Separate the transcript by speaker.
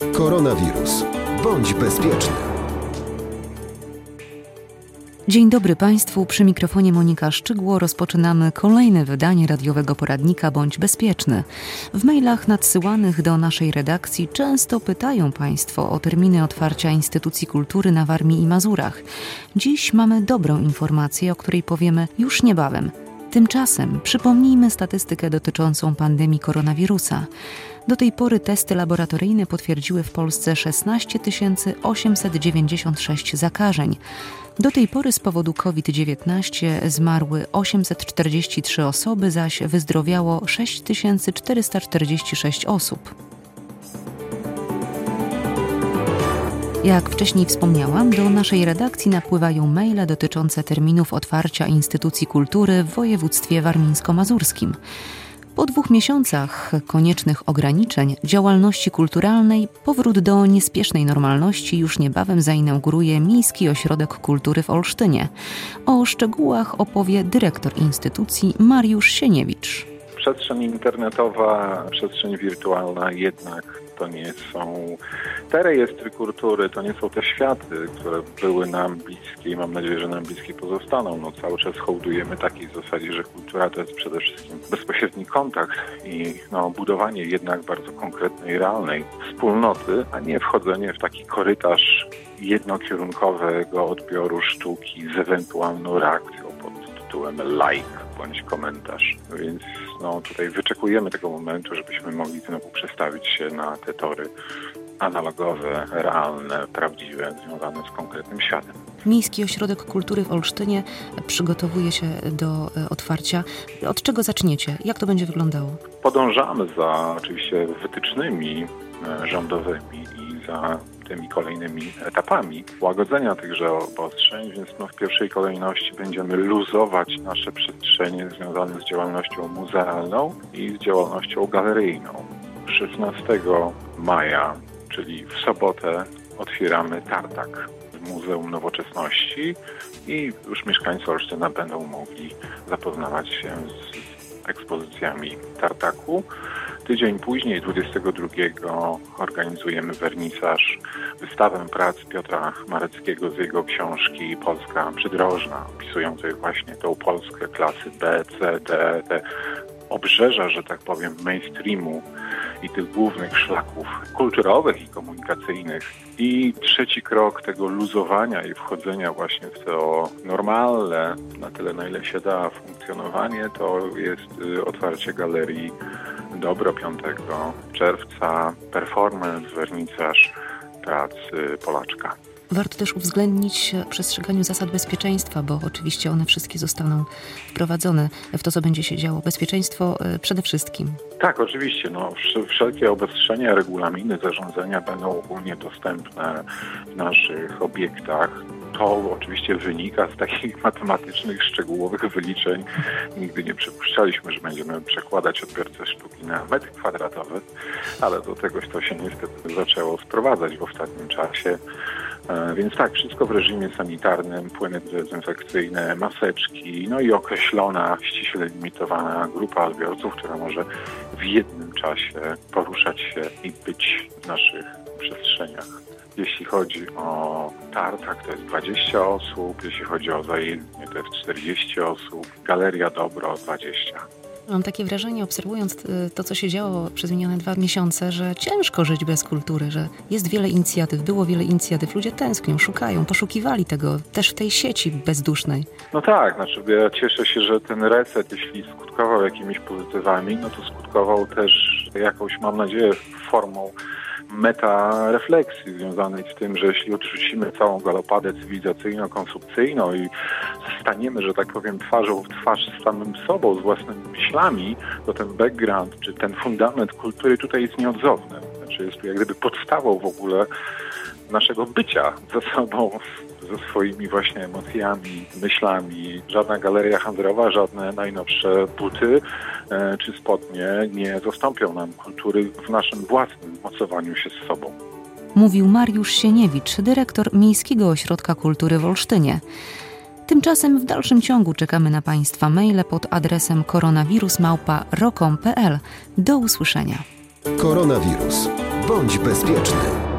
Speaker 1: Koronawirus. Bądź bezpieczny.
Speaker 2: Dzień dobry Państwu, przy mikrofonie Monika Szczygło rozpoczynamy kolejne wydanie radiowego poradnika Bądź Bezpieczny. W mailach nadsyłanych do naszej redakcji często pytają Państwo o terminy otwarcia instytucji kultury na Warmii i Mazurach. Dziś mamy dobrą informację, o której powiemy już niebawem. Tymczasem przypomnijmy statystykę dotyczącą pandemii koronawirusa. Do tej pory testy laboratoryjne potwierdziły w Polsce 16 896 zakażeń. Do tej pory z powodu COVID-19 zmarły 843 osoby, zaś wyzdrowiało 6446 osób. Jak wcześniej wspomniałam, do naszej redakcji napływają maile dotyczące terminów otwarcia instytucji kultury w województwie warmińsko-mazurskim. Po dwóch miesiącach koniecznych ograniczeń działalności kulturalnej, powrót do niespiesznej normalności już niebawem zainauguruje Miejski Ośrodek Kultury w Olsztynie. O szczegółach opowie dyrektor instytucji Mariusz Sieniewicz.
Speaker 3: Przestrzeń internetowa, przestrzeń wirtualna jednak to nie są te rejestry kultury, to nie są te światy, które były nam bliskie i mam nadzieję, że nam bliskie pozostaną. No, cały czas hołdujemy takiej zasadzie, że kultura to jest przede wszystkim bezpośredni kontakt i no, budowanie jednak bardzo konkretnej, realnej wspólnoty, a nie wchodzenie w taki korytarz jednokierunkowego odbioru sztuki z ewentualną reakcją pod tytułem like bądź komentarz. Więc no, tutaj wyczekujemy tego momentu, żebyśmy mogli znowu przestawić się na te tory analogowe, realne, prawdziwe, związane z konkretnym światem.
Speaker 2: Miejski Ośrodek Kultury w Olsztynie przygotowuje się do e, otwarcia. Od czego zaczniecie? Jak to będzie wyglądało?
Speaker 3: Podążamy za oczywiście wytycznymi e, rządowymi i za tymi kolejnymi etapami łagodzenia tychże obostrzeń, więc no w pierwszej kolejności będziemy luzować nasze przestrzenie związane z działalnością muzealną i z działalnością galeryjną. 16 maja, czyli w sobotę, otwieramy tartak w Muzeum Nowoczesności i już mieszkańcy Olsztyna będą mogli zapoznawać się z ekspozycjami tartaku. Tydzień później, 22, organizujemy wernisaż, wystawę prac Piotra Mareckiego z jego książki Polska Przydrożna, opisującej właśnie tą Polskę klasy B, C, D, te obrzeża, że tak powiem, mainstreamu i tych głównych szlaków kulturowych i komunikacyjnych. I trzeci krok tego luzowania i wchodzenia właśnie w to normalne, na tyle na ile się da, funkcjonowanie, to jest y, otwarcie galerii Dobro 5 czerwca, performance, wernisaż pracy Polaczka.
Speaker 2: Warto też uwzględnić przestrzeganiu zasad bezpieczeństwa, bo oczywiście one wszystkie zostaną wprowadzone w to, co będzie się działo. Bezpieczeństwo e, przede wszystkim.
Speaker 3: Tak, oczywiście. No, wszelkie obostrzenia, regulaminy, zarządzenia będą ogólnie dostępne w naszych obiektach. To oczywiście wynika z takich matematycznych, szczegółowych wyliczeń. Nigdy nie przypuszczaliśmy, że będziemy przekładać odbiorcę sztuki na metr kwadratowy, ale do tegoś to się niestety zaczęło sprowadzać w ostatnim czasie. E, więc tak, wszystko w reżimie sanitarnym, płyny dezynfekcyjne, maseczki, no i określona, ściśle limitowana grupa odbiorców, która może w jednym czasie poruszać się i być w naszych przestrzeniach. Jeśli chodzi o tartak, to jest 20 osób, jeśli chodzi o zajęcie, to jest 40 osób, galeria dobro 20.
Speaker 2: Mam takie wrażenie, obserwując y, to, co się działo przez minione dwa miesiące, że ciężko żyć bez kultury, że jest wiele inicjatyw, było wiele inicjatyw, ludzie tęsknią, szukają, poszukiwali tego też w tej sieci bezdusznej.
Speaker 3: No tak, znaczy ja cieszę się, że ten reset, jeśli skutkował jakimiś pozytywami, no to skutkował też jakąś, mam nadzieję, formą meta-refleksji związanej z tym, że jeśli odrzucimy całą galopadę cywilizacyjno-konsumpcyjną i staniemy, że tak powiem, twarzą w twarz z samym sobą, z własnymi myślami, to ten background, czy ten fundament kultury tutaj jest nieodzowny. Znaczy jest tu jak gdyby podstawą w ogóle naszego bycia ze sobą, ze swoimi właśnie emocjami, myślami. Żadna galeria handlowa, żadne najnowsze buty e, czy spodnie nie zastąpią nam kultury w naszym własnym mocowaniu się z sobą.
Speaker 2: Mówił Mariusz Sieniewicz, dyrektor Miejskiego Ośrodka Kultury w Olsztynie. Tymczasem w dalszym ciągu czekamy na Państwa maile pod adresem koronawirusmałpa.rokom.pl. Do usłyszenia.
Speaker 1: Koronawirus. Bądź bezpieczny.